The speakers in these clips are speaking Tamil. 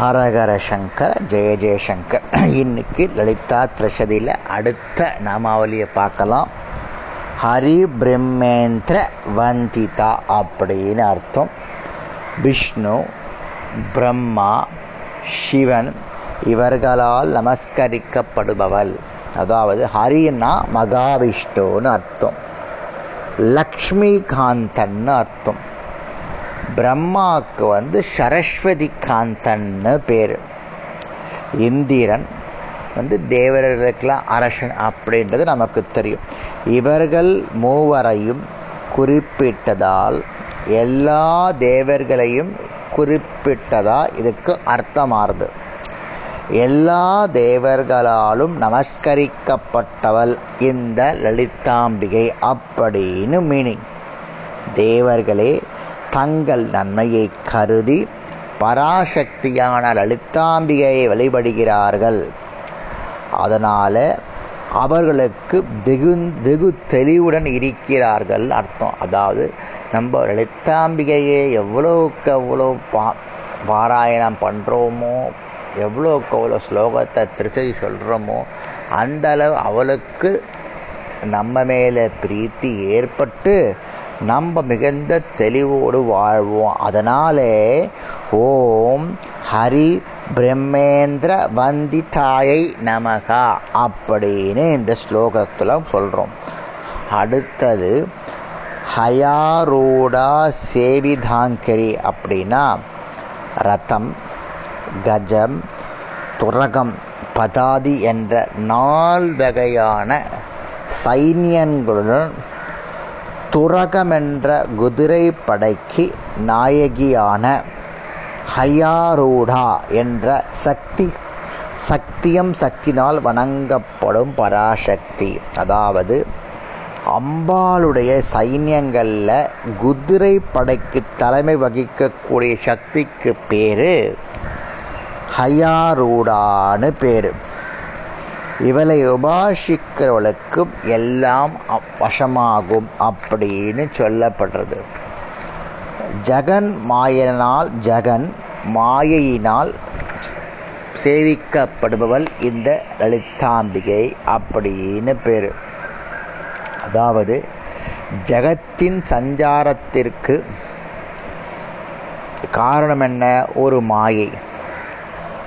ஹரஹர சங்கர் ஜெய ஜெயசங்கர். இன்னைக்கு லலிதா திரஷதியில் அடுத்த நாமாவளியை பார்க்கலாம். ஹரி பிரம்மேந்திர வந்திதா அப்படின்னு அர்த்தம். விஷ்ணு பிரம்மா சிவன் இவர்களால் நமஸ்கரிக்கப்படுபவள். அதாவது ஹரின்னா மகாவிஷ்ணுன்னு அர்த்தம். லக்ஷ்மிகாந்தன்னு அர்த்தம். பிரம்மாவுக்கு வந்து சரஸ்வதி காந்தன்னு பேர். இந்திரன் வந்து தேவர்களுக்கெல்லாம் அரசன் அப்படின்றது நமக்கு தெரியும். இவர்கள் மூவரையும் குறிப்பிட்டதால் எல்லா தேவர்களையும் குறிப்பிட்டதா இதுக்கு அர்த்தமாறுது. எல்லா தேவர்களாலும் நமஸ்கரிக்கப்பட்டவள் இந்த லலிதாம்பிகை அப்படின்னு மீனிங் தேவர்களே தங்கள் நன்மையை கருதி பராசக்தியான லலிதாம்பிகையை வழிபடுகிறார்கள். அதனால் அவர்களுக்கு வெகு வெகு தெளிவுடன் இருக்கிறார்கள் அர்த்தம். அதாவது நம்ம லலிதாம்பிகையை எவ்வளோக்கு எவ்வளோ பா பாராயணம் பண்ணுறோமோ எவ்வளோக்கு எவ்வளோ ஸ்லோகத்தை திருச்சி சொல்கிறோமோ அந்தளவு அவளுக்கு நம்ம மேலே பிரீத்தி ஏற்பட்டு நம்ம மிகுந்த தெளிவோடு வாழ்வோம். அதனாலே ஓம் ஹரி பிரம்மேந்திர வந்திதாயை நமகா அப்படின்னு இந்த ஸ்லோகத்தில் சொல்கிறோம் அடுத்தது ஹயாரூடா சேவிதாங்கரி அப்படின்னா ரதம் கஜம் துரகம் பதாதி என்ற நால் வகையான சைன்யங்களுடன் துரகமென்ற குதிரை படைக்கு நாயகியான ஹயாரூடா என்ற சக்தி சக்தியம் சக்தினால் வணங்கப்படும் பராசக்தி. அதாவது அம்பாளுடைய சைன்யங்களில் குதிரை படைக்கு தலைமை வகிக்கக்கூடிய சக்திக்கு பேர் ஹயாரூடான்னு பேர். இவளை உபாசிக்கிறவளுக்கும் எல்லாம் வசமாகும் அப்படின்னு சொல்லப்படுறது. ஜெகன் மாயனால் ஜெகன் மாயையினால் சேவிக்கப்படுபவள் இந்த லலிதாம்பிகை அப்படின்னு பேர். அதாவது ஜெகத்தின் சஞ்சாரத்திற்கு காரணம் என்ன? ஒரு மாயை.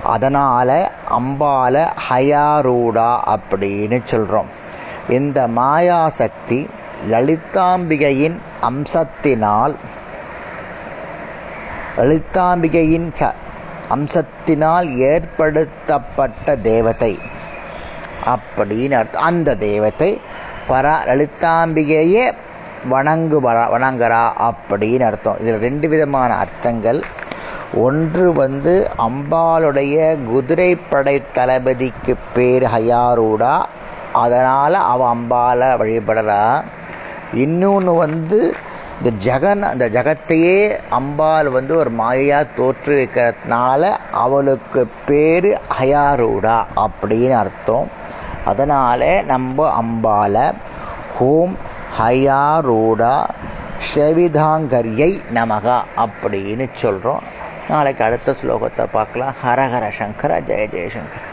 அதனால் அம்பால ஹயாரூடா அப்படின்னு சொல்கிறோம் இந்த மாயாசக்தி லலிதாம்பிகையின் அம்சத்தினால் லலிதாம்பிகையின் ச அம்சத்தினால் ஏற்படுத்தப்பட்ட தேவதை அப்படின்னு அர்த்தம். அந்த தேவத்தை பரா லலிதாம்பிகையே வணங்கு வணங்குறா அப்படின்னு அர்த்தம். இதில் ரெண்டு விதமான அர்த்தங்கள் ஒன்று வந்து அம்பாளுடைய குதிரைப்படை தளபதிக்கு பேர் ஹயாரூடா. அதனால் அவள் அம்பாலை வழிபடுறா. இன்னொன்று வந்து இந்த ஜெகன் அந்த ஜகத்தையே அம்பாள் வந்து ஒரு மாயையாக தோற்றுவிக்கிறதுனால அவளுக்கு பேர் ஹயாரூடா அப்படின்னு அர்த்தம். அதனால் நம்ம அம்பாலை ஹோம் ஹயாரூடா ஷவிதாங்கரியை நமகா அப்படின்னு சொல்கிறோம் நாளைக்கு அடுத்த ஸ்லோகத்தை பார்க்கலாம். ஹரஹர சங்கர ஜெய ஜெயசங்கர்